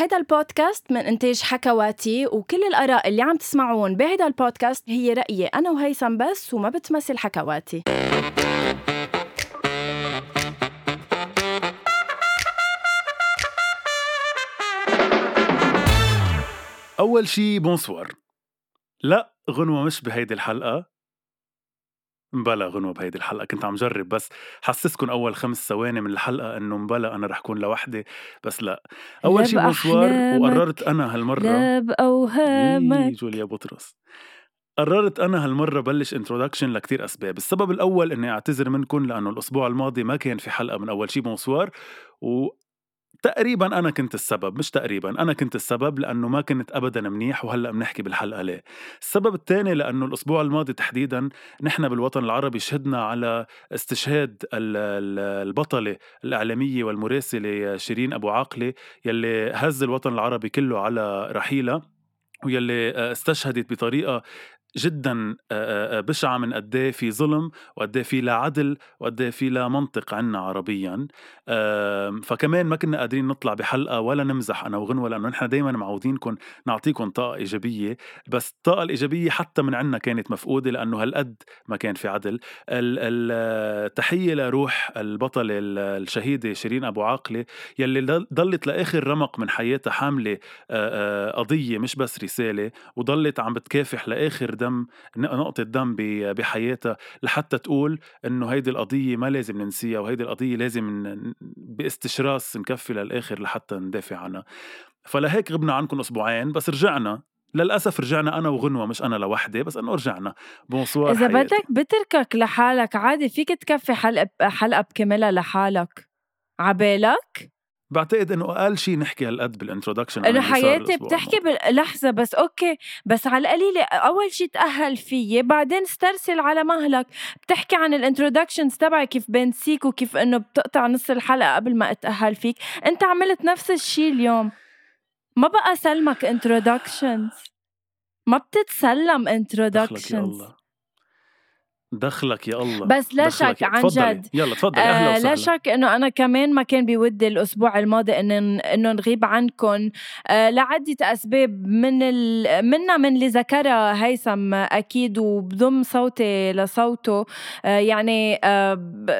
هيدا البودكاست من إنتاج حكواتي وكل الآراء اللي عم تسمعون بهيدا البودكاست هي رأيي أنا وهيثم بس وما بتمثل حكواتي. أول شي bonsoir لا غنوة مش بهيدي الحلقة. مبلا غنوة بهيدي الحلقة كنت عم جرب بس حسسكم أول خمس ثواني من الحلقة إنه مبلا أنا رح كون لوحدي بس لأ. أول شي bonsoir وقررت أنا هالمرة لا بأوهامك. جوليا بطرس. قررت أنا هالمرة بلش introduction لكتير أسباب السبب الأول إني أعتذر منكم لأنه الأسبوع الماضي ما كان في حلقة من أول شي bonsoir و تقريبا أنا كنت السبب مش تقريبا أنا كنت السبب لأنه ما كنت ابدا منيح وهلأ بنحكي بالحلقة ليه. السبب الثاني لأنه الأسبوع الماضي تحديدا نحن بالوطن العربي شهدنا على استشهاد البطلة الإعلامية والمراسلة شيرين أبو عاقلة يلي هز الوطن العربي كله على رحيلها ويلي استشهدت بطريقة جدا بشعة من قد إيه في ظلم وقد إيه في لا عدل وقد إيه في لا منطق عنا عربيا. فكمان ما كنا قادرين نطلع بحلقة ولا نمزح أنا وغنوة لأنه نحن دايما معودينكم نعطيكم طاقة إيجابية. بس الطاقة الإيجابية حتى من عنا كانت مفقودة لأنه هالقد ما كان في عدل. التحية لروح البطلة الشهيدة شيرين أبو عاقلة يلي ضلت لآخر رمق من حياتها حاملة قضية مش بس رسالة وضلت عم بتكافح لآخر دم نقطة دم بحياتها لحتى تقول إنه هيدي القضية ما لازم ننسيها وهيدي القضية لازم باستشراس نكفي للآخر لحتى ندافع عنها. فلهيك غبنا عنكم أسبوعين بس رجعنا. للأسف رجعنا أنا وغنوة مش أنا لوحدي بس إنه رجعنا. bonsoir إذا بدك بتركك لحالك عادي فيك تكفي حلقة حلقة بكملها لحالك. عبالك؟ بعتقد إنه أقل شيء نحكي هالقد بال introduction انه حياتي بتحكي بلحظه بس okay بس على القليله أول شيء تأهل فيي بعدين استرسل على مهلك. بتحكي عن ال introductions تبعي كيف بنسيك وكيف إنه بتقطع نص الحلقة قبل ما أتأهل فيك. أنت عملت نفس الشيء اليوم. ما بقى سلمك introductions ما بتتسلم introductions دخلك يا الله. بس لا شك عن جد. يلا تفضلي. أهلا وسهلا لا شك إنه أنا كمان ما كان بودي الأسبوع الماضي انه إنه نغيب عنكم آه لعدة أسباب من ال... منا من اللي ذكرها هيثم أكيد وبضم صوتي لصوته. آه يعني آه ب...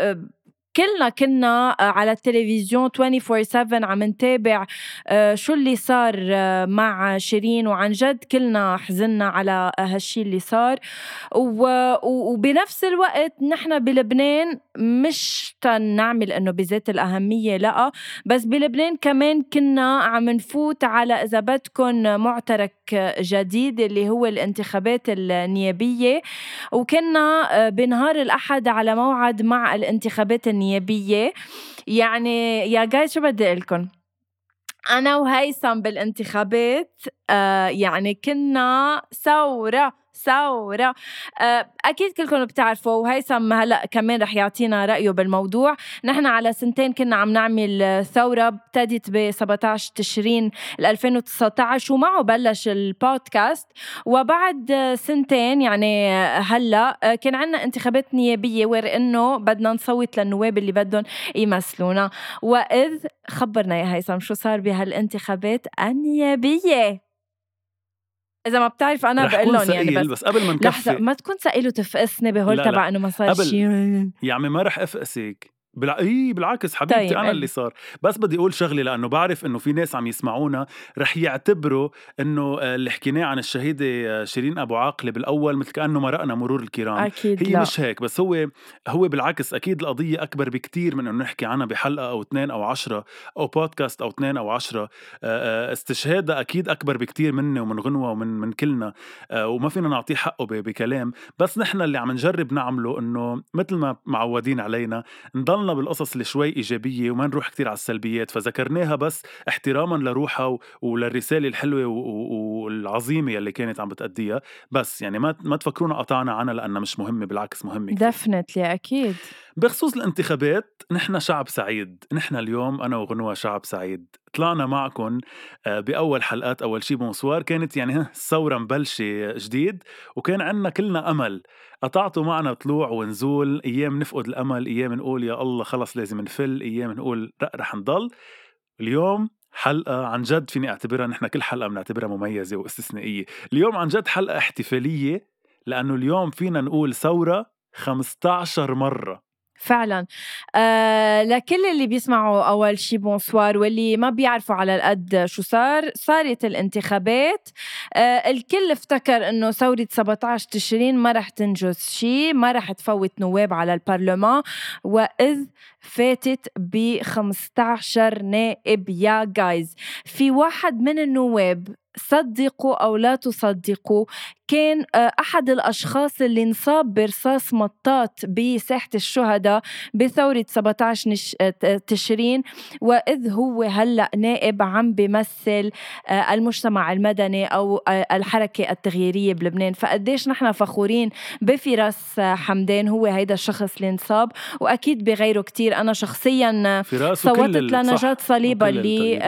كلنا كنا آه، على التلفزيون 24/7 عم نتابع آه، شو اللي صار آه، مع شيرين. وعن جد كلنا حزنا على هالشي اللي صار. وبنفس الوقت نحن بلبنان مش تنعمل إنه بذات الأهمية لأ. بس بلبنان كمان كنا عم نفوت على إذا بدكم معترك جديد اللي هو الانتخابات النيابية. وكنا بنهار الأحد على موعد مع الانتخابات النيابية. يعني يا جايز شو بدي أقول لكم أنا وهيثم بالانتخابات آه يعني كنا ثورة. ثورة آه، أكيد كلكم بتعرفوا وهيثم هلأ كمان رح يعطينا رأيه بالموضوع. نحن على سنتين كنا عم نعمل ثورة ابتدت ب 17 تشرين 2019 ومعه بلش البودكاست. وبعد سنتين يعني هلأ كان عندنا انتخابات نيابية وير إنه بدنا نصوت للنواب اللي بدهم يمثلونا. وإذ خبرنا يا هيثم شو صار بهالانتخابات النيابية. إذا ما بتعرف أنا بقول لهم يعني بس, بس قبل ما نكفي. لحظة ما تكون سائل وتفقسني بهول تبع إنه ما صار شيء يا عمي ما رح أفقسك. بالع... إيه بالعكس حبيبتي طيب. أنا اللي صار بس بدي أقول شغله لأنه بعرف إنه في ناس عم يسمعونا رح يعتبروا إنه آه، اللي حكيناه عن الشهيدة آه، شيرين أبو عاقلة بالأول مثل كأنه مرقنا مرور الكرام أكيد هي لا. مش هيك بس هو هو بالعكس أكيد القضية أكبر بكتير من إنه نحكي عنها بحلقة أو اثنين أو عشرة أو بودكاست أو اثنين أو عشرة آه، استشهادها أكيد أكبر بكتير مني ومن غنوة ومن من كلنا وما فينا نعطيه حقه بكلام بس نحن اللي عم نجرب نعمله إنه مثل ما معودين علينا نضلنا بالقصص اللي شوي إيجابية وما نروح كتير على السلبيات فذكرناها بس احتراما لروحها وللرسالة الحلوة والعظيمة اللي كانت عم بتأديها. بس يعني ما ما تفكرونا قطعنا عنها لأنها مش مهمة بالعكس مهمة دفنتلي أكيد. بخصوص الانتخابات نحن شعب سعيد. نحن اليوم أنا وغنوة شعب سعيد. طلعنا معكم آه، بأول حلقات أول شي بونسوار كانت يعني الثورة مبلشة جديد وكان عنا كلنا أمل. قطعتوا معنا طلوع ونزول أيام نفقد الأمل أيام نقول يا الله خلص لازم نفل أيام نقول رح نضل. اليوم حلقة عن جد فيني أعتبرها نحن كل حلقة بنعتبرها مميزة واستثنائية. اليوم عن جد حلقة احتفالية لأنه اليوم فينا نقول ثورة 15 مرة. فعلا. آه لكل اللي بيسمعوا أول شي bonsoir واللي ما بيعرفوا على القد شو صار صارت الانتخابات. آه الكل افتكر إنه ثورة 17 تشرين ما رح تنجز شي ما رح تفوت نواب على البرلمان. وإذ فاتت ب 15 نائب يا جايز في واحد من النواب صدقوا أو لا تصدقوا. كان آه، أحد الأشخاص اللي انصاب برصاص مطاط بساحة الشهداء بثورة 17 آه، تشرين. وإذ هو هلأ نائب عم بيمثل آه، المجتمع المدني أو الحركة التغييرية بلبنان. فقديش نحن فخورين بفراس حمدان هو هيدا الشخص اللي انصاب. وأكيد بغيره كتير. أنا شخصيا صوتت لنجاة صليبة اللي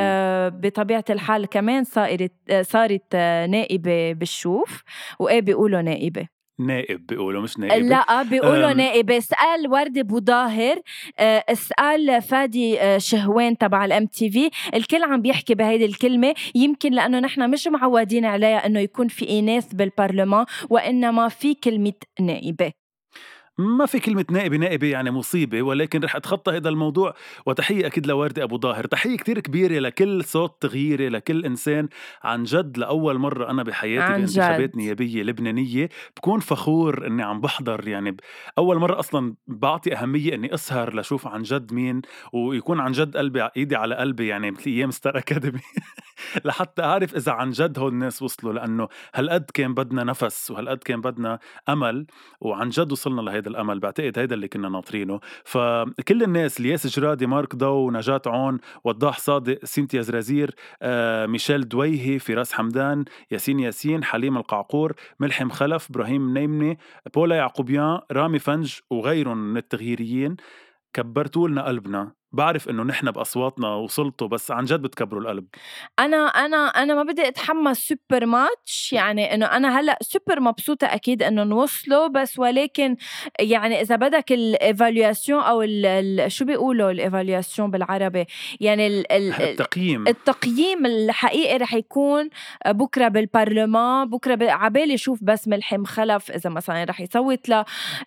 بطبيعة الحال كمان صارت صارت نائبة بالشوف. وإيه بيقولوا نائبة؟ نائب بيقولوا مش نائبة. لا بيقولوا نائبة. اسأل وردة بوظاهر آه، اسأل فادي آه، شهوان تبع الام تي في الكل عم بيحكي بهيدي الكلمة. يمكن لأنه نحن مش معودين عليها أنه يكون في إناث بالبرلمان وإنما في كلمة نائبة. ما في كلمة نائبة نائبة يعني مصيبة ولكن رح أتخطى هذا الموضوع. وتحية أكيد لوردة أبو ظاهر تحية كتير كبيرة لكل صوت تغييري لكل إنسان عن جد لأول مرة أنا بحياتي بإنتخابات نيابية لبنانية. بكون فخور إني عم بحضر يعني أول مرة أصلا بعطي أهمية إني أسهر لشوف عن جد مين ويكون عن جد قلبي إيدي على قلبي يعني مثل أيام ستار أكاديمي. لحتى أعرف إذا عن جد هول الناس وصلوا لأنه هالقد كان بدنا نفس وهالقد كان بدنا أمل وعن جد وصلنا لهيدا الأمل بعتقد هيدا اللي كنا ناطرينه. فكل الناس الياس جرادي مارك دو نجاة عون وضاح صادق سينتيا زرازير آه، ميشيل دويهي فراس حمدان ياسين ياسين حليم القعقور ملحم خلف إبراهيم منيمنة بولا يعقوبيان رامي فنج وغيرهم من التغييريين. كبرتوا لنا قلبنا. بعرف إنه نحن بأصواتنا وصلتوا بس عن جد بتكبروا القلب. أنا أنا أنا ما بدي أتحمس so much يعني إنه أنا هلأ سوبر مبسوطة أكيد إنه نوصلوا بس ولكن يعني إذا بدك ال évaluation أو ال ال شو بيقولوا ال évaluation بالعربي؟ يعني ال ال التقييم. التقييم الحقيقي رح يكون بكرة بالبرلمان بكرة عبالي شوف بس ملحم خلف إذا مثلا رح يصوت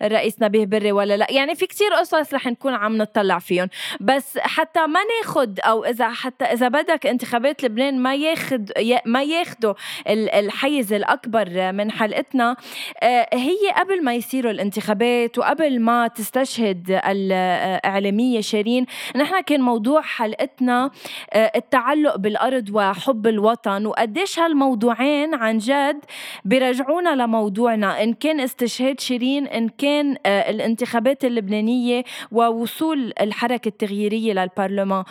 للرئيس نبيه بري ولا لأ. يعني في كتير قصص رح نكون عم نطلع فيهم. بس بس حتى ما ناخد أو إذا حتى إذا بدك انتخابات لبنان ما ياخد ما ياخدوا الحيز الأكبر من حلقتنا. آه، هي قبل ما يصيروا الانتخابات وقبل ما تستشهد الإعلامية شيرين نحن كان موضوع حلقتنا آه، التعلق بالأرض وحب الوطن وقديش هالموضوعين عن جد بيرجعونا لموضوعنا إن كان استشهاد شيرين إن كان آه، الانتخابات اللبنانية ووصول الحركة التغييرية. التغييريه للبرلمان.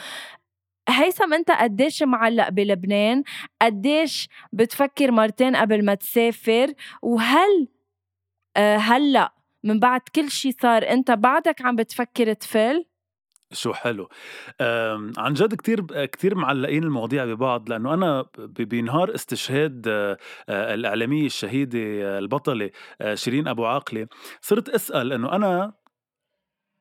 هيثم أنت قديش معلق بلبنان؟ قديش بتفكر مرتين قبل ما تسافر؟ وهل آه هلأ من بعد كل شيء صار أنت بعدك عم بتفكر تفل؟ شو حلو. عن جد كتير كتير معلقين المواضيع ببعض لأنه أنا بنهار استشهاد آه، آه، الإعلامية الشهيدة آه، البطلة شيرين أبو عاقلة صرت أسأل إنه أنا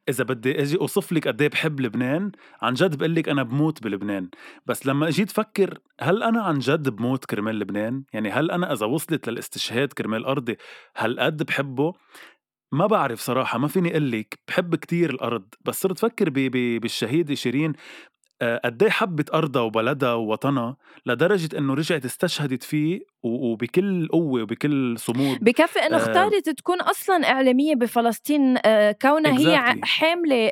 إذا بدي أجي أوصف لك قد إيه بحب لبنان عن جد بقول لك أنا بموت بلبنان. بس لما جيت فكر هل أنا عن جد بموت كرمال لبنان؟ يعني هل أنا إذا وصلت للاستشهاد كرمال أرضي هل قد بحبه؟ ما بعرف صراحة ما فيني أقول لك. بحب كتير الأرض بس صرت فكر بالشهيدة شيرين. قد إيه حبت أرضها وبلدها ووطنها لدرجة إنه رجعت استشهدت فيه وبكل قوة وبكل صمود بكفي إنه آه اختارت تكون أصلا إعلامية بفلسطين آه كونها exactly. هي حامله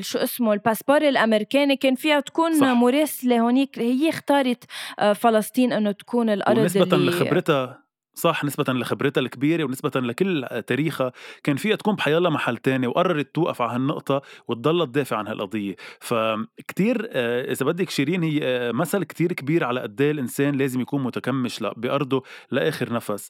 شو اسمه الباسبور الأمريكاني كان فيها تكون صح. مراسله هونيك هي اختارت آه فلسطين إنه تكون الأرض ونسبة اللي لخبرتها صح نسبة لخبرتها الكبيرة ونسبة لكل تاريخها كان فيها تكون بحيالله محل تاني وقررت توقف على هالنقطة وتضلها تدافع عن هالقضية. فكتير آه، إذا بدك شيرين هي آه، مثل كتير كبير على قد إيه الإنسان لازم يكون متكمش بأرضه لآخر نفس.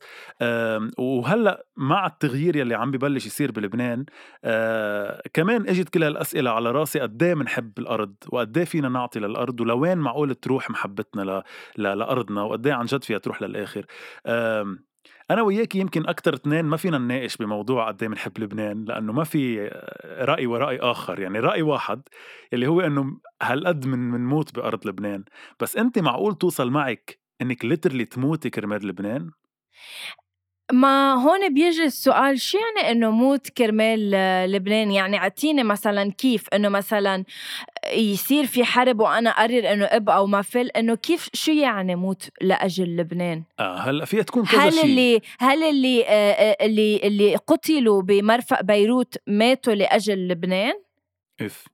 وهلأ مع التغيير يلي عم ببلش يصير بلبنان آه، كمان إجت كل هالأسئلة على رأسي قد إيه بنحب الأرض وقد إيه فينا نعطي للأرض ولوين معقول تروح محبتنا لأرضنا وقد إيه عن جد فيها تروح للآخر. أنا وياك يمكن أكثر اثنين ما فينا نناقش بموضوع قد إيه بنحب لبنان لأنه ما في رأي ورأي آخر. يعني رأي واحد اللي هو إنه هالقد من منموت بأرض لبنان. بس أنت معقول توصل معك إنك ليترلي تموتي كرمال لبنان؟ ما هون بيجي السؤال شو يعني إنه موت كرمال لبنان؟ يعني أعطيني مثلا كيف إنه مثلا يصير في حرب وأنا أقرر إنه أبقى أو ما فل إنه كيف شو يعني موت لأجل لبنان؟ آه هلأ فيها تكون كذا هل شيء. اللي هل اللي آه، آه، اللي اللي قتلوا بمرفأ بيروت ماتوا لأجل لبنان؟ إف.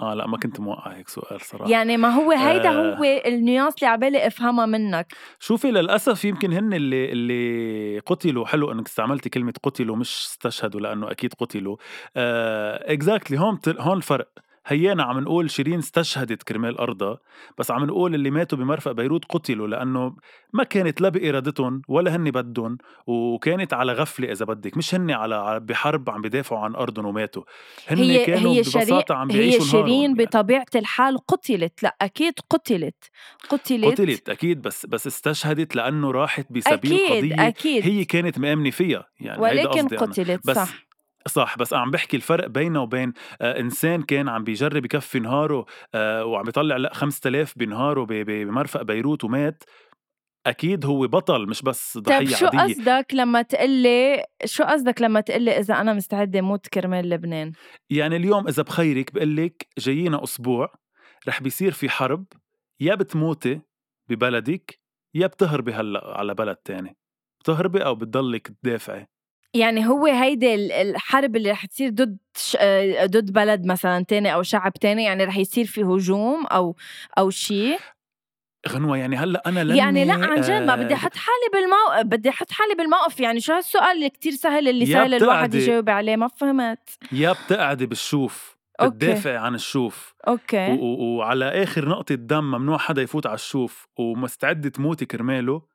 آه لا ما كنت موقع هيك سؤال صراحة. يعني ما هو هيدا آه. هو النياس اللي عبالي أفهمها منك. شوفي للأسف يمكن هن اللي اللي قتلوا حلو إنك استعملتي كلمة قتلوا مش استشهدوا لأنه أكيد قتلوا. exactly هون هون الفرق هيانا عم نقول شيرين استشهدت كرمال أرضها بس عم نقول اللي ماتوا بمرفأ بيروت قتلوا لأنه ما كانت لا بإرادتهم ولا هن بدهم وكانت على غفلة إذا بدك مش هن على بحرب عم بدافعوا عن أرضهم وماتوا. هن هي كانوا هي ببساطة عم بيعيشوا هي شيرين يعني. بطبيعة الحال قتلت لا أكيد قتلت. قتلت. قتلت أكيد بس بس استشهدت لأنه راحت بسبيل أكيد قضية أكيد. هي كانت مآمنة فيها يعني ولكن قتلت بس صح. صح بس عم بحكي الفرق بينه وبين آه إنسان كان عم بيجرب يكفي نهاره آه وعم بيطلع لأ 5000 بنهاره بمرفأ بيروت ومات أكيد هو بطل مش بس ضحية طيب شو عادية. قصدك لما تقلي شو قصدك لما تقلي إذا أنا مستعدة موت كرمال لبنان؟ يعني اليوم إذا بخيرك بقول لك جايينا أسبوع رح بيصير في حرب يا بتموتي ببلدك يا بتهربي هلأ على بلد تاني بتهربي أو بتضلك تدافعي يعني هو هيدي الحرب اللي رح تصير ضد آه، ضد بلد مثلا تاني أو شعب تاني يعني رح يصير في هجوم أو أو شيء غنوة يعني هلأ أنا لاني يعني لأ عن جد ما بدي أحط حالي بالموقف بدي أحط حالي بالموقف يعني شو هالسؤال اللي كتير سهل اللي سهل الواحد يجاوب عليه ما فهمت. يا بتقعدي بالشوف بتدافعي عن الشوف. okay. وعلى آخر نقطة دم ممنوع حدا يفوت على الشوف ومستعدة تموتي كرماله.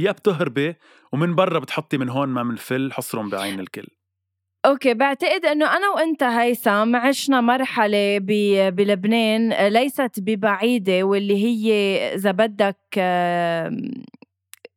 يا بتهربي ومن برا بتحطي من هون ما منفل حصرهم بعين الكل. okay بعتقد إنه أنا وأنت هيثم عشنا مرحلة بلبنان ليست ببعيدة واللي هي إذا بدك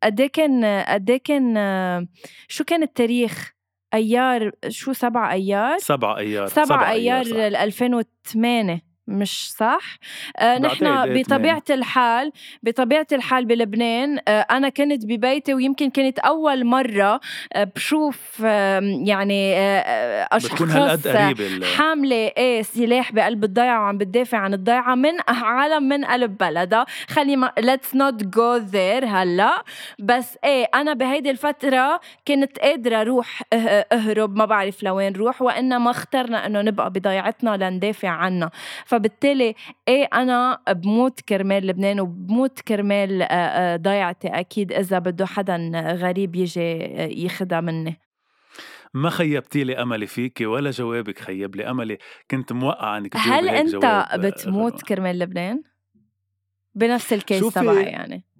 قد إيه كان قد إيه كان شو كان التاريخ؟ أيار شو سبع أيار؟ سبع أيار سبع, سبع أيار, أيار 2008 مش صح؟ آه نحن بطبيعة الحال بطبيعة الحال بلبنان آه أنا كنت ببيتي ويمكن كانت أول مرة آه بشوف آه يعني آه أشخاص حاملة إيه سلاح بقلب الضيعة وعم بتدافع عن الضيعة من عالم من قلب بلدها. خلي ما let's not go there هلا. بس إيه أنا بهيدي الفترة كنت قادرة أروح أهرب ما بعرف لوين روح وإنما اخترنا إنه نبقى بضيعتنا لندافع عنها. فبالتالي إيه أنا بموت كرمال لبنان وبموت كرمال ضيعتي. أكيد إذا بده حدا غريب يجي ياخدها مني. ما خيبتي لي املي فيك ولا جوابك خيب لي املي كنت موقعة إنك هل أنت بتموت كرمال لبنان؟ بنفس ال case تبعي يعني. آه،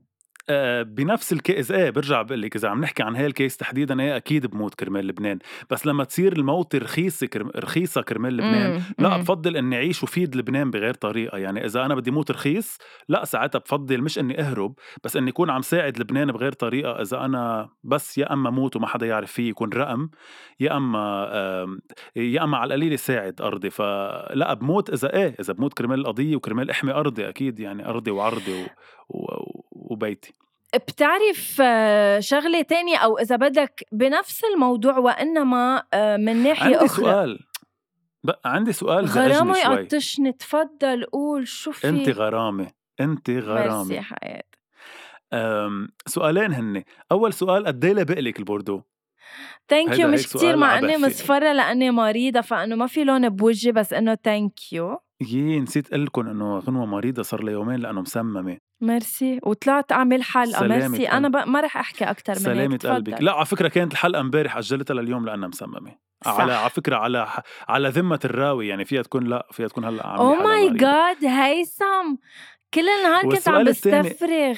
بنفس ال case إيه برجع بقول لك إذا عم نحكي عن هاي ال case تحديدا إيه أكيد بموت كرمال لبنان بس لما تصير الموت رخيصه كرم... رخيصة كرمال لبنان مم. لا مم. بفضل إني أعيش وفيد لبنان بغير طريقة يعني إذا أنا بدي موت رخيص لا ساعتها بفضل مش إني أهرب بس إني اكون عم ساعد لبنان بغير طريقة إذا أنا بس يا أما موت وما حدا يعرف فيه يكون رقم يا أما يا أما على القليل ساعد أرضي فلا بموت إذا إيه إذا بموت كرمال القضية وكرمال إحمي أرضي أكيد يعني أرضي وعرضي و... و... وبيتي. بتعرف آه، شغلة تانية أو إذا بدك بنفس الموضوع وإنما آه، من ناحية عندي أخرى؟ سؤال. عندي سؤال غرامة يقطشني تفضل قول شو في؟ انت غرامة انت غرامة. ميرسي حياتي سؤالين هن أول سؤال قد إيه بقلك ال bordeaux؟ thank you مش كتير مع إني مصفرة لأني مريضة فإنه ما في لون بوجهي بس إنه thank you يي نسيت أقول لكم إنه غنوة مريضة صار لها يومين لأنه مسممة. ميرسي. وطلعت أعمل حلقة. ميرسي. أنا ب... ما رح أحكي أكثر من سلامة قلبك. لا على فكرة كانت الحلقة امبارح أجلتها لليوم لأنها مسممة. صح. على على فكرة على على ذمة الراوي. يعني فيها تكون لا فيها تكون هلأ عم oh my God هيثم. كل النهار كنت عم بستفرغ.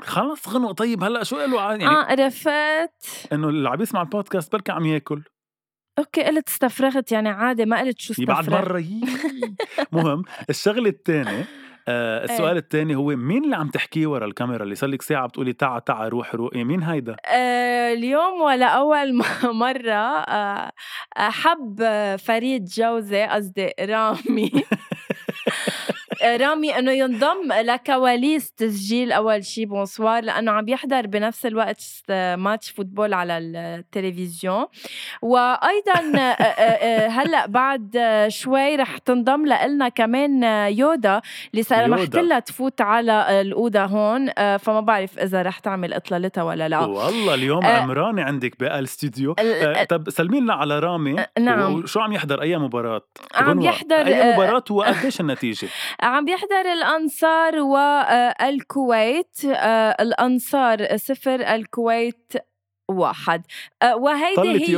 خلص غنوة. طيب هلأ شو قالوا؟ يعني آه عرفت. إنه اللي عم يسمع البودكاست بركي عم ياكل. okay قلت استفرغت يعني عادي ما قلت شو استفرغ بعد مرة مهم. الشغلة الثانية آه السؤال إيه. الثاني هو مين اللي عم تحكيه ورا الكاميرا؟ اللي صار لك ساعة بتقولي تعا تعا روح روح. إيه مين هيدا؟ آه، اليوم ولا أول م- مرة آه، حب فريد جوزي قصدي رامي. رامي أنه ينضم لكواليس تسجيل أول شي. bonsoir لأنه عم يحضر بنفس الوقت match football على التلفزيون. وأيضا آه، آه، آه، هلأ بعد شوي رح تنضم لنا كمان يودا. اللي سمحت. لها تفوت على الأوضة هون. فما بعرف إذا رح تعمل إطلالتها ولا لا. والله اليوم آه. عمراني عندك بالاستوديو ال- آه طب سلمي لنا على رامي. نعم. وشو عم يحضر؟ أي مباراة؟ عم يحضر، أي مباراة وقديش النتيجة؟ عم بيحضر الأنصار والكويت آه، الأنصار صفر الكويت واحد. آه، وهيدي هي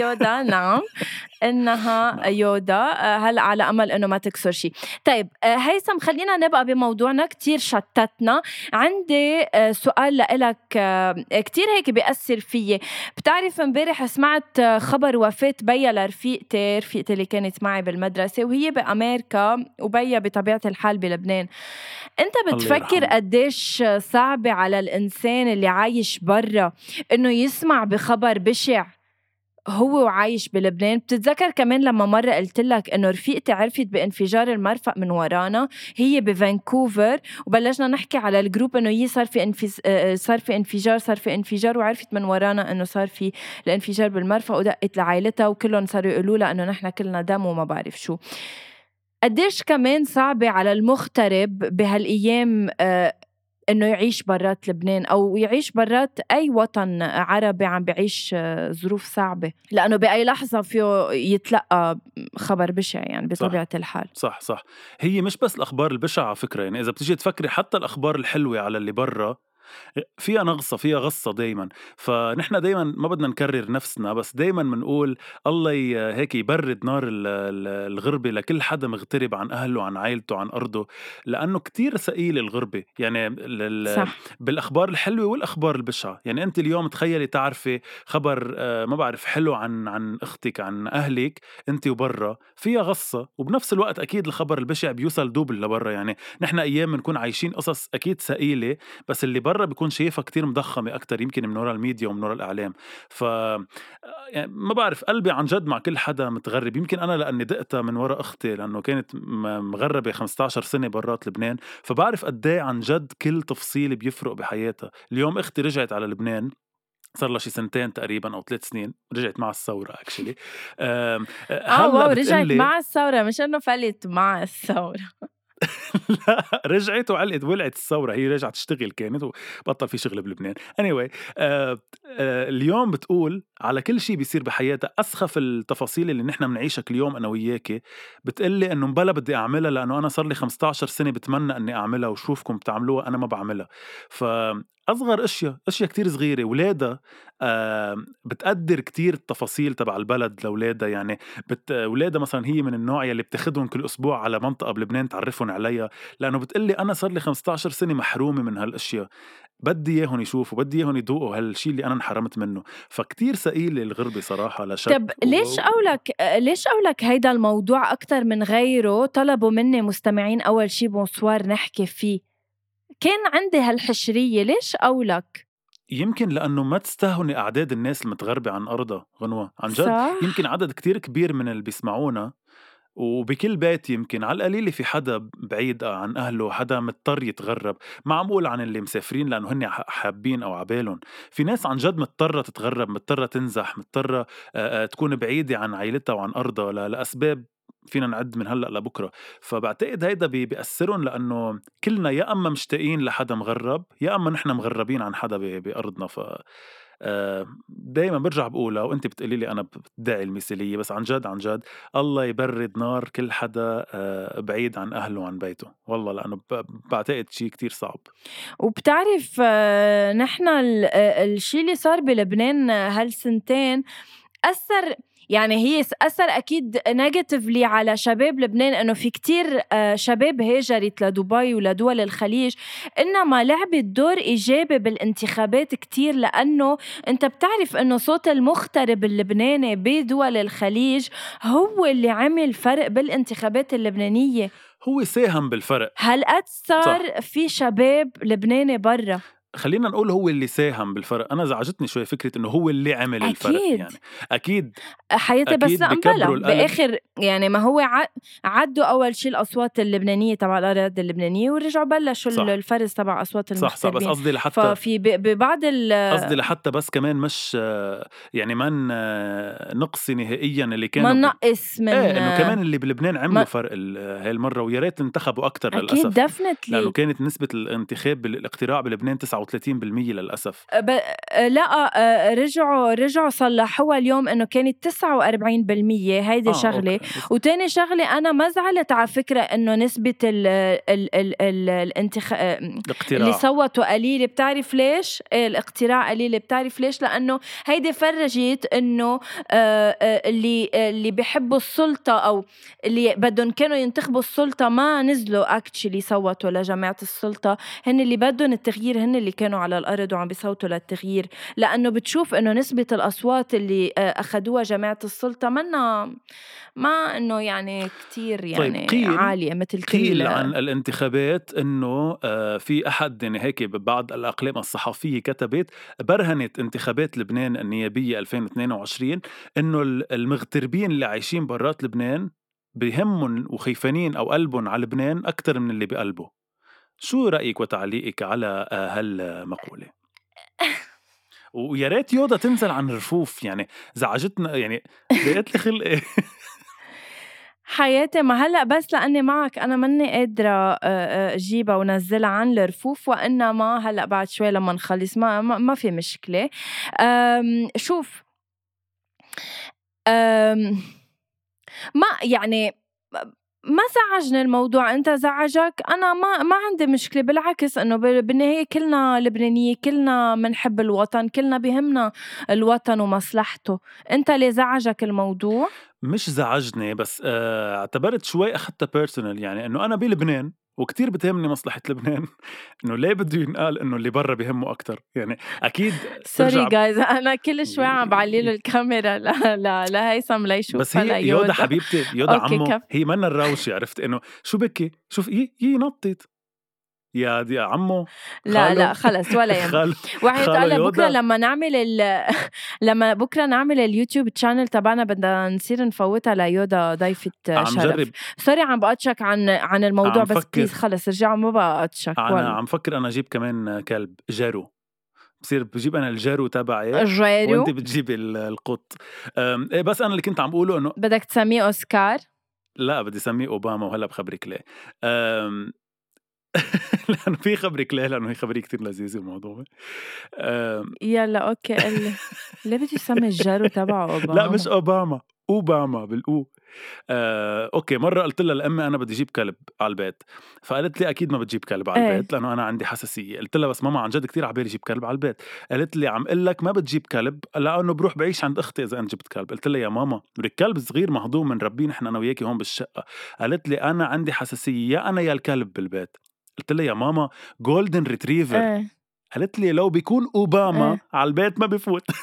يودا. آه، نعم. إنها نعم. يودا. آه، هلا على أمل إنه ما تكسر شيء طيب آه، هيثم خلينا نبقى بموضوعنا. كتير شتتنا. عندي آه، سؤال لإلك. آه، كتير هيك بيأثر فيي. بتعرف امبارح سمعت آه، خبر وفاة بيا لرفيقتي رفيقتي اللي كانت معي بالمدرسة وهي بأمريكا وبيا بطبيعة الحال بلبنان. أنت بتفكر. قديش صعبة على الإنسان اللي عايش برا إنه يسمع بخبر بشع هو وعايش بلبنان. بتتذكر كمان لما مرة قلت لك إنه رفيقتي عرفت بانفجار المرفأ من ورانا؟ هي بفانكوفر. وبلشنا نحكي على ال group إنه هي صار في انفز... آه، صار في انفجار صار في انفجار وعرفت من ورانا إنه صار في الانفجار بالمرفأ ودقت لعائلتها وكلهم صاروا يقولوا لها إنه نحن كلنا دم وما بعرف شو. قديش كمان صعبة على المغترب بهالأيام آه، إنه يعيش برات لبنان أو يعيش برات أي وطن عربي عم بيعيش آه، ظروف صعبة. لأنه بأي لحظة فيه يتلقى خبر بشع يعني بطبيعة الحال. صح صح. هي مش بس الأخبار البشعة على فكرة يعني إذا بتيجي تفكري حتى الأخبار الحلوة على اللي برا فيها نغصة فيها غصة دايما. فنحن دايما ما بدنا نكرر نفسنا بس دايما بنقول الله هيك يبرد نار ال- ال- الغربة لكل حدا مغترب عن أهله عن عائلته عن أرضه لأنه كتير ثقيل الغربة. يعني ال- ال- صح. بالأخبار الحلوة والأخبار البشعة. يعني أنت اليوم تخيلي تعرفي خبر آه، ما بعرف حلو عن عن أختك عن أهلك أنت وبرا. فيها غصة وبنفس الوقت أكيد الخبر البشع بيوصل دوبل لبرا. يعني نحن أيام بنكون عايشين قصص أكيد ثقيلة بس اللي برا بيكون شايفها كتير مضخمة أكتر يمكن من وراء الميديا ومن وراء الإعلام. ف آه، يعني ما بعرف قلبي عن جد مع كل حدا متغرب. يمكن أنا لأني دقتها من وراء أختي لأنه كانت مغربة 15 سنة برات لبنان. فبعرف قد إيه عن جد كل تفصيل بيفرق بحياتها. اليوم أختي رجعت على لبنان صار لها شي سنتين تقريبا أو ثلاث سنين رجعت مع الثورة actually آه wow رجعت مع الثورة مش إنه فلت مع الثورة. لا رجعت وعلقت ولعت الثورة هي رجعت تشتغل كانت وبطل في شغل بلبنان. Anyway, آه آه اليوم بتقول على كل شيء بيصير بحياتها أسخف التفاصيل اللي نحن بنعيشها كل يوم أنا وياكي. بتقلي إنه مبلا بدي أعملها لأنه أنا صار لي 15 سنة بتمنى إني أعملها وشوفكم بتعملوها أنا ما بعملها. ف أصغر أشياء أشياء كتير صغيرة. ولادها آه بتقدر كتير التفاصيل تبع البلد لاولادها يعني بت... ولادها مثلا هي من النوع يلي بتاخدهم كل أسبوع على منطقة بلبنان تعرفهم عليها. لأنه بتقلي أنا صار لي 15 سنة محرومة من هالأشياء. بدي إياهم يشوفوا بدي إياهم يذوقوا هالشيء اللي أنا انحرمت منه. فكتير ثقيله الغربة صراحة لا شك طب ليش قولك ليش قولك هيدا الموضوع أكثر من غيره طلبوا مني مستمعين أول شي بونسوار نحكي فيه؟ كان عندي هالحشرية ليش قولك يمكن لأنه ما تستهوني أعداد الناس المتغربة عن أرضها غنوة. عن جد صح؟ يمكن عدد كتير كبير من اللي بيسمعونا وبكل بيت يمكن على القليله في حدا بعيد عن أهله حدا مضطر يتغرب. ما عم أقول عن اللي مسافرين لأنه هن حابين أو عبالهم. في ناس عن جد مضطرة تتغرب مضطرة تنزح مضطرة تكون بعيدة عن عائلتها وعن أرضها لأسباب فينا نعد من هلأ لبكرة. فبعتقد هيدا بي- بيأثرهم لأنه كلنا يا أما مشتاقين لحدا مغرب يا أما نحن مغربين عن حدا بأرضنا. ف دائما برجع بقولها وأنت بتقولي لي أنا بدعي المثالية بس عن جد عن جد الله يبرد نار كل حدا آه، بعيد عن أهله وعن بيته. والله لأنه بعتقد شيء كتير صعب. وبتعرف آه، نحن ال- آه، الشيء اللي صار بلبنان آه، هالسنتين أثر يعني هي أثر أكيد نيجاتيفلي على شباب لبنان إنه في كتير آه، شباب هاجرت لدبي ولدول الخليج إنما لعبت دور إيجابي بالانتخابات كتير لأنه أنت بتعرف إنه صوت المغترب اللبناني بدول الخليج هو اللي عمل فرق بالانتخابات اللبنانية. هو ساهم بالفرق. هل صار في شباب لبناني برا. خلينا نقول هو اللي ساهم بالفرق. أنا زعجتني شوي فكرة إنه هو اللي عمل أكيد. الفرق يعني. أكيد. حياتي أكيد بس لا. بآخر يعني ما هو ع- عدوا أول شيء الأصوات اللبنانية تبع الأراضي اللبنانية ورجعوا بلشوا صح. الفرز تبع أصوات صح صح بس المغتربين قصدي لحتى ففي ب- ببعض ال قصدي لحتى بس كمان مش يعني ما نقصي نهائيا اللي كانوا ما نقص من إيه إنه كمان اللي بلبنان عملوا ما- فرق ال- هاي المره ويا ريت انتخبوا أكثر أكيد للأسف. لأنه دفنتلي كانت نسبة الانتخاب بالاقتراع بلبنان 39% للأسف. ب... لا آه، رجعوا رجعوا صلحوها اليوم إنه كانت 49% هيدي آه، شغلة. okay. وتاني شغلة أنا ما زعلت على فكرة إنه نسبة ال ال ال ال الانتخ... اللي الاقتراع. صوتوا قليله بتعرف ليش؟ إيه الاقتراع قليله بتعرف ليش؟ لأنه هيدي فرجت إنه اللي اللي بيحبوا السلطة أو اللي بدهم كانوا ينتخبوا السلطة ما نزلوا actually صوتوا لجماعة السلطة. هن اللي بدهم التغيير هن اللي كانوا على الأرض وعم بيصوتوا للتغيير لأنه بتشوف إنه نسبة الأصوات اللي آه، اخذوها جماعة السلطة منا ما إنه يعني كتير يعني قيل- عالية مثل قيل عن الانتخابات إنه آه، في أحد يعني هيك ببعض الأقلام الصحفية كتبت برهنت انتخابات لبنان النيابية 2022 إنه ال- المغتربين اللي عايشين برات لبنان بهمهم وخيفانين أو قلبهم على لبنان أكثر من اللي بقلبه. شو رأيك وتعليقك على آه، هالمقولة؟ ويا ريت يودا تنزل عن الرفوف يعني زعجتنا يعني ضايقت لي خلقي حياتي ما هلأ بس لأني معك أنا ماني قادرة آه، آه، أجيبها ونزلها عن الرفوف وإنما هلأ بعد شوي لما نخلص ما ما, في مشكلة. شوف أم، ما يعني ما زعجني الموضوع انت زعجك. أنا ما ما عندي مشكلة بالعكس إنه بال- بالنهاية كلنا لبنانية كلنا بنحب الوطن كلنا بهمنا الوطن ومصلحته. أنت اللي زعجك الموضوع؟ مش زعجني بس آه، اعتبرت شوي أخذتها personal يعني إنه أنا بلبنان وكتير بتهمني مصلحة لبنان إنه ليه بده ينقال إنه اللي برا بهمه أكثر يعني أكيد sorry جايز أنا كل شوي عم بعلي له الكاميرا لا لا لهيثم ليشوف بس هي يودا حبيبتي يودا عمو كف. هي منا الروشة عرفت؟ إنه شو بكي؟ شوف يي يي نطت. يا دي يا عمو لا. لا خلص ولا يهم خالو الله يودا. بكرة لما نعمل ال... لما بكرة نعمل ال YouTube channel تبعنا بدنا نصير نفوتها ليودا ضيفة شرف sorry عم بقطشك عن عن الموضوع بس. please خلص رجعوا ما بقطشك أنا عم فكر أنا أجيب كمان كلب جارو بصير بجيب أنا الجارو تبعي جيرو وأنت بتجيبي ال- القط إيه بس أنا اللي كنت عم بقوله إنه بدك تسميه أوسكار لا بدي أسميه أوباما وهلأ بخبرك ليه. لأنه في خبرك ليه لأنه هي خبرية كتير لذيذة الموضوع. أم... يلا okay قل لي. ليه بدي يسمي الجارو تبعه أوباما؟ لا مش أوباما. أوباما بال O. آه، okay مرة قلت لها لأمي أنا بدي أجيب كلب على البيت. فقالت لي أكيد ما بتجيب كلب على إيه. البيت لأنه أنا عندي حساسية. قلت لها بس ماما عن جد كثير عبالي أجيب كلب على البيت. قالت لي عم أقول لك ما بتجيب كلب لأنه بروح بعيش عند أختي إذا أنا جبت كلب. قلت لها يا ماما بدك كلب صغير مهضوم بنربيه نحن أنا وياكي هون بالشقة. قالت لي أنا عندي حساسية يا أنا يا الكلب بالبيت. قلت لها يا ماما golden retriever إيه. قالت لي لو بيكون أوباما إيه. على البيت ما بفوت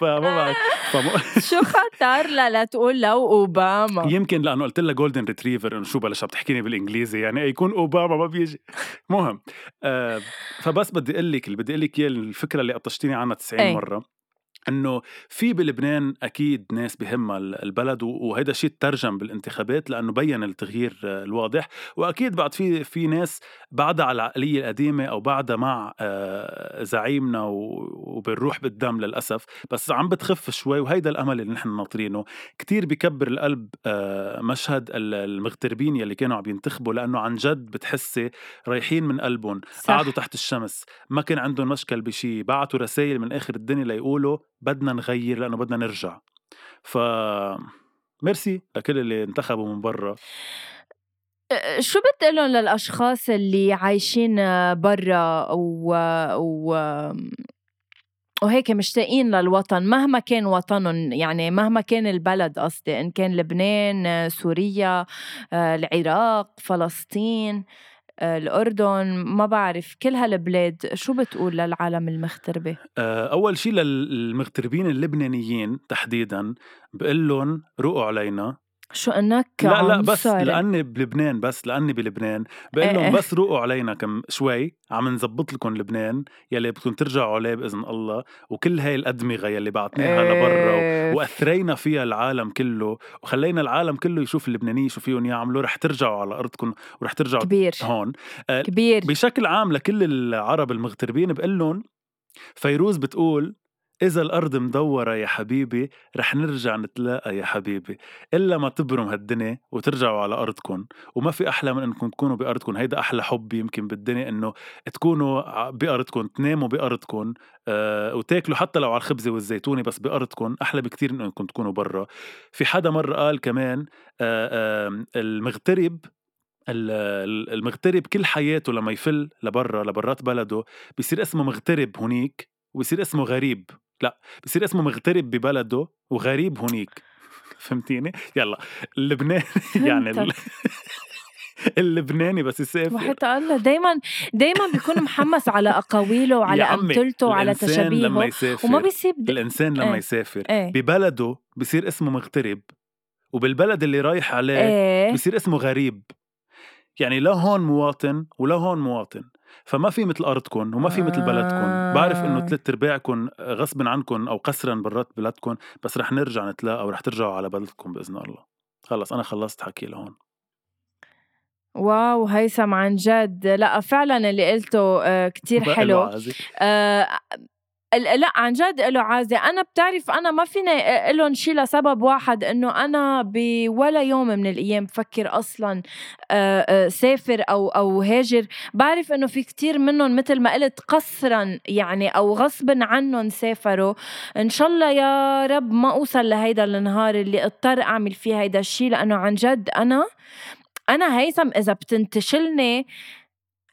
فما بعرف شو خطر؟ لا تقول لو أوباما. يمكن لأنه قلت لها golden retriever إنه شو بلش عم تحكيني بالإنجليزي يعني يكون أوباما ما بيجي. مهم آه فبس بدي أقول لك اللي بدي أقول لك اياه الفكرة اللي قطشتيني عنها 90 إيه. مرة. إنه في بلبنان أكيد ناس بهمها ال- البلد و- وهيدا الشيء ترجم بالانتخابات لأنه بين التغيير الواضح. وأكيد بعد في في ناس بعدها على العقلية القديمة أو بعدها مع آه، زعيمنا وبنروح بالدم للأسف. بس عم بتخف شوي وهيدا الأمل اللي نحن ناطرينه كتير بكبر القلب آه، مشهد ال- المغتربين يلي كانوا عم ينتخبوا لأنه عن جد بتحسي رايحين من قلبهم. قعدوا تحت الشمس. ما كان عندهم مشكل بشي. بعتوا رسائل من آخر الدنيا ليقولوا بدنا نغير لأنه بدنا نرجع. ف ميرسي لكل اللي انتخبوا من برا. شو بتقلن للأشخاص اللي عايشين برا و, و... وهيك مشتاقين للوطن؟ مهما كان وطنهم يعني مهما كان البلد قصدي إن كان لبنان سوريا آه، العراق فلسطين. الأردن ما بعرف كل هالبلاد شو بتقول للعالم المغتربة؟ آه، أول شيء للمغتربين اللبنانيين تحديدا بقول لهم روقوا علينا شو أنك لا لا بس عنصري. لأني بلبنان بس لأني بلبنان بقول إيه لهم إيه. بس روقوا علينا كم شوي عم نظبط لكم لبنان يلي بدكم ترجعوا عليه بإذن الله وكل هاي الأدمغة يلي بعتناها لبرا إيه. وأثرينا فيها العالم كله وخلينا العالم كله يشوف اللبنانيه شو فيهم يعملوا رح ترجعوا على أرضكم ورح ترجعوا كبير هون آه، كبير بشكل عام لكل العرب المغتربين بقول لهم فيروز بتقول إذا الأرض مدورة يا حبيبي رح نرجع نتلاقى يا حبيبي. إلا ما تبرم هالدنيا وترجعوا على أرضكم وما في أحلى من أنكم تكونوا بأرضكم هيدا أحلى حب يمكن بالدنيا إنه تكونوا بأرضكم تناموا بأرضكم آه وتاكلوا حتى لو على الخبزة والزيتونة بس بأرضكم أحلى بكتير من أنكم تكونوا برا. في حدا مرة قال كمان آه آه المغترب ال- ال- المغترب كل حياته لما يفل لبرا لبرات بلده بيصير اسمه مغترب هنيك وبيصير اسمه غريب. لا بيصير اسمه مغترب ببلده وغريب هنيك فهمتيني؟ يلا اللبناني يعني ال... اللبناني بس يسافر. وحتى الله دايما دايما بيكون محمس على أقاويله وعلى امثلته وعلى الإنسان لما تشابيهه يسافر وما بيسيب د... الإنسان لما إيه. يسافر إيه. ببلده بصير اسمه مغترب وبالبلد اللي رايح عليه إيه. بصير اسمه غريب. يعني لا هون مواطن ولا هون مواطن. فما في مثل ارضكم وما في مثل بلدكم بعرف إنه آه. ثلاث ارباعكم غصب عنكم أو قسرا برات بلدكم بس رح نرجع نتلاقى ورح ترجعوا على بلدكم بإذن الله. خلص أنا خلصت حكي لهون. واو هيثم عن جد. لا فعلا اللي قلته آه، كتير حلو. آه، لا عن جد له عازة. أنا بتعرف أنا ما فيني لهم شيء لسبب واحد إنه أنا بولا يوم من الأيام بفكر أصلا آه، آه، سافر أو أو هاجر. بعرف إنه في كتير منهم مثل ما قلت قسرا يعني أو غصبا عنهم سافروا. إن شاء الله يا رب ما أوصل لهيدا النهار اللي اضطر أعمل فيه هيدا الشيء لأنه عن جد أنا أنا هيثم إذا بتنتشلني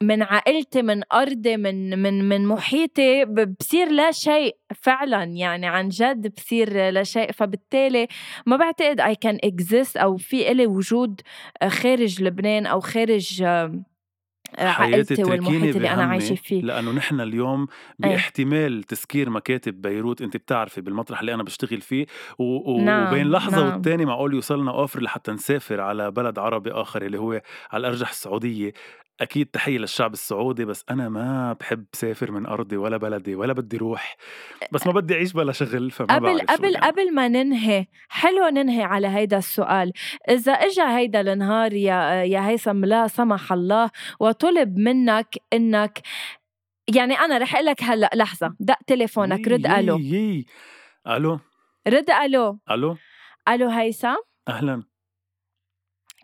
من عائلتي من أرضي من من من محيطي بصير لا شيء فعلا يعني عن جد بصير لا شيء. فبالتالي ما بعتقد I can exist أو في إلي وجود خارج لبنان أو خارج عائلتي تركيني والمحيط اللي أنا بهمي عايشة فيه لأنه نحن اليوم. باحتمال تسكير مكاتب بيروت أنت بتعرفي بالمطرح اللي أنا بشتغل فيه و... و... نعم، وبين لحظة نعم. والتاني معقول يوصلنا اوفر لحتى نسافر على بلد عربي آخر اللي هو على الأرجح السعودية أكيد تحية للشعب السعودي بس أنا ما بحب سافر من أرضي ولا بلدي ولا بدي روح بس ما بدي أعيش بلا شغل فما قبل قبل يعني. قبل ما ننهي حلو ننهي على هيدا السؤال إذا إجا هيدا النهار يا يا هيثم لا سمح الله وطلب منك إنك يعني أنا رح أقول لك هلأ لحظة دق تليفونك رد يي- ألو. يي. ألو. رد ألو. ألو. ألو هيثم. أهلا.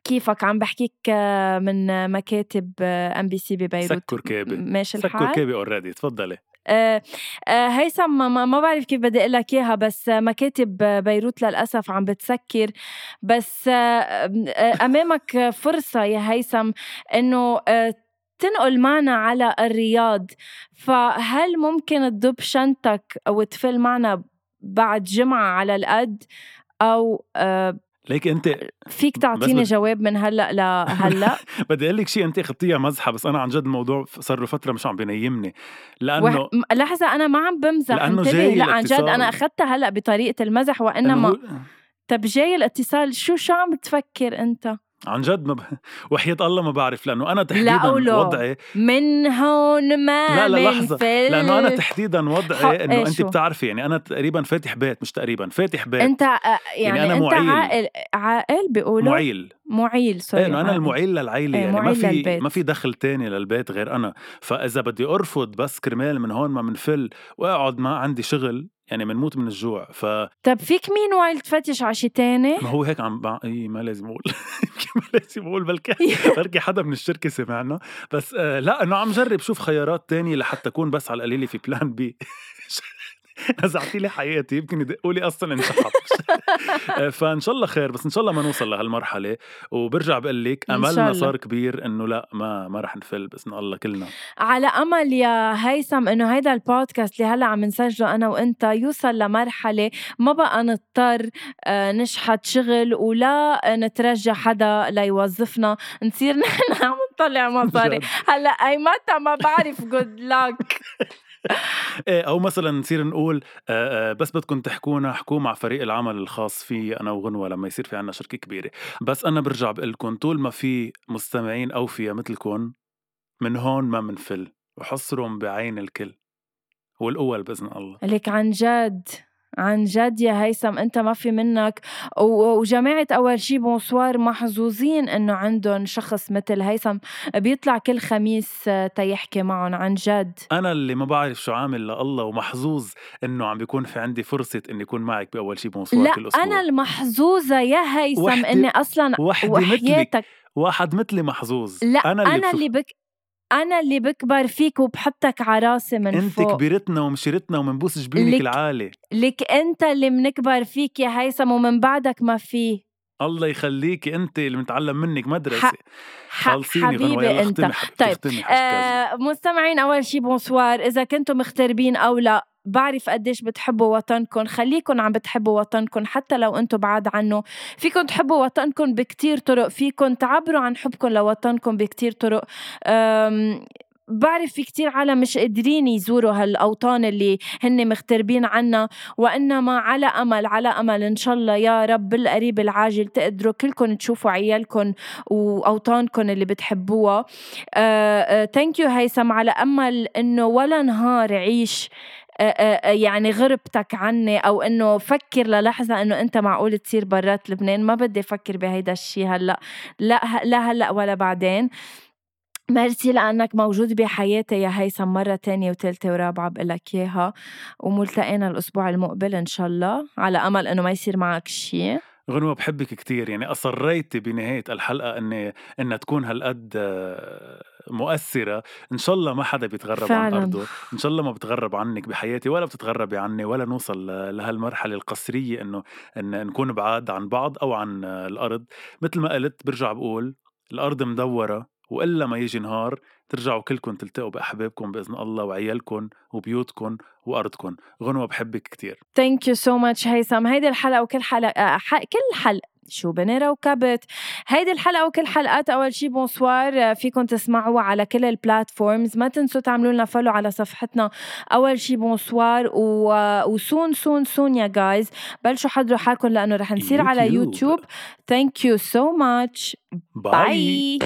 كيفك؟ عم بحكيك آه، من مكاتب MBC ببيروت. سكر كابي. ماشي سكر الحال كابي already تفضلي. آه، آه، هيثم ما- ما بعرف كيف بدي أقول لك إياها بس مكاتب بيروت للأسف عم بتسكر. بس آه، أمامك فرصة يا هيثم إنه تنقل معنا على الرياض. فهل ممكن تضب شنطك وتفل معنا بعد جمعة على القد أو آه، ليك أنت فيك تعطيني جواب من هلأ لهلا بدي أقول لك شيء أنت اخذتيها مزحة بس أنا عن جد الموضوع صار له فترة مش عم بينيمني لأنه وح... لحظة أنا ما عم بمزح انتبه. جاي لا عن جد الاتصال. أنا أخذتها هلأ بطريقة المزح إنه وإنما هو- طب جاي الاتصال شو شو عم بتفكر أنت؟ عن جد ما ب... وحياة الله ما بعرف لأنه أنا تحديدا قولوا. وضعي من هون ما لا لا لحظة منفل لأنه أنا تحديدا وضعي إنه إيه انت شو؟ بتعرفي يعني أنا تقريبا فاتح بيت مش تقريبا فاتح بيت أنت آه، يعني, أنا أنت معيل. عاقل عاقل بيقولوا معيل معيل sorry إيه أنا عاقل. المعيل للعيله إيه، يعني ما في للبيت. ما في دخل تاني للبيت غير أنا فإذا بدي أرفض بس كرمال من هون ما منفل وأقعد ما عندي شغل يعني منموت من الجوع فما طب فيك meanwhile تفتش على شي تاني؟ هو هيك عم بع... إي ما لازم أقول. ما لازم أقول بلكي بركي حدا من الشركة سمعنا. بس آه لا إنه عم جرب شوف خيارات تانية لحتى أكون بس على القليلة في plan B نزعتي لي حياتي يمكن يدقوا لي أصلا آه، فإن شاء الله خير بس إن شاء الله ما نوصل لهالمرحلة. وبرجع بقول لك املنا. صار كبير إنه لا ما ما رح نفل باذن الله كلنا. على أمل يا هيثم إنه هيدا البودكاست اللي هلأ عم نسجله أنا وأنت يوصل لمرحلة ما بقى نضطر آه، نشحت شغل ولا نترجى حدا ليوظفنا. نصير نحن عم نطلع مصاري. هلأ أي متى ما بعرف جود لك أو مثلا نصير نقول آه، آه، بس بدكم تحكونا احكوا مع فريق العمل الخاص في أنا وغنوة لما يصير في عنا شركة كبيرة. بس أنا برجع بقول لكم طول ما في مستمعين اوفياء مثلكم من هون ما منفل وحصرهم بعين الكل والاول باذن الله. لك عن جد. عن جد يا هيثم أنت ما في منك. وجماعة أول شي bonsoir محظوظين إنه عندهم شخص مثل هيثم. بيطلع كل خميس تيحكي معهم عن جد. أنا اللي ما بعرف شو عامل لله ومحظوظ إنه عم بيكون في عندي فرصة إني أكون معك بأول شي bonsoir لا كل أسبوع. أنا المحظوظة يا هيثم إني أصلا وحدي مثلك. واحد مثلي محظوظ. لا أنا اللي, أنا اللي بك أنا اللي بكبر فيك وبحطك على راسي من أنت فوق. انت كبرتنا ومشيرتنا ومنبوس جبينك لك العالي. لك أنت اللي منكبر فيك يا هيثم ومن بعدك ما في. الله يخليكي أنت اللي متعلم منك مدرسة. خلصيني حبيبي أنت. طيب آه مستمعين أول شي بونسوار إذا كنتم مغتربين أو لا. بعرف قديش بتحبوا وطنكم خليكم عم بتحبوا وطنكم حتى لو أنتم بعاد عنه فيكم تحبوا وطنكم بكتير طرق فيكم تعبروا عن حبكم لوطنكم بكتير طرق. بعرف في كتير عالم مش قادرين يزوروا هالأوطان اللي هن مغتربين عنا وإنما على أمل على أمل إن شاء الله يا رب بالقريب العاجل تقدروا كلكم تشوفوا عيالكم وأوطانكم اللي بتحبوها. thank you هيثم على أمل إنه ولا نهار عيش يعني غربتك عني أو إنه فكر للحظة إنه أنت معقول تصير برات لبنان ما بدي أفكر بهيدا الشيء هلأ. لا لا هلأ ولا بعدين. ميرسي لأنك موجود بحياتي يا هيثم مرة تانية وتالتة ورابعة بقلك إياها. وملتقينا الأسبوع المقبل إن شاء الله. على أمل إنه ما يصير معك شيء غنوة بحبك كتير. يعني أصريتي بنهاية الحلقة إني إنها تكون هالقد مؤثرة. إن شاء الله ما حدا بيتغرب فعلا. عن أرضه. إن شاء الله ما بتغرب عنك بحياتي ولا بتتغربي عني ولا نوصل لهالمرحلة القسرية إنه إن نكون بعاد عن بعض أو عن الأرض. مثل ما قلت برجع بقول الأرض مدورة وإلا ما يجي نهار ترجعوا كلكم تلتقوا بأحبابكم بإذن الله وعيالكم وبيوتكم وأرضكم. غنوة بحبك كتير. thank you so much هيثم. هيدي الحلقة وكل حلقة آه، كل حلقة شو بنيرة وكبت هيدي الحلقة وكل حلقات أول شي bonsoir آه، فيكم تسمعوها على كل ال platforms ما تنسوا تعملوا لنا follow على صفحتنا. أول شي bonsoir و... و soon soon soon يا guys بلشوا حضروا حالكم لأنه رح نصير على YouTube. thank you so much باي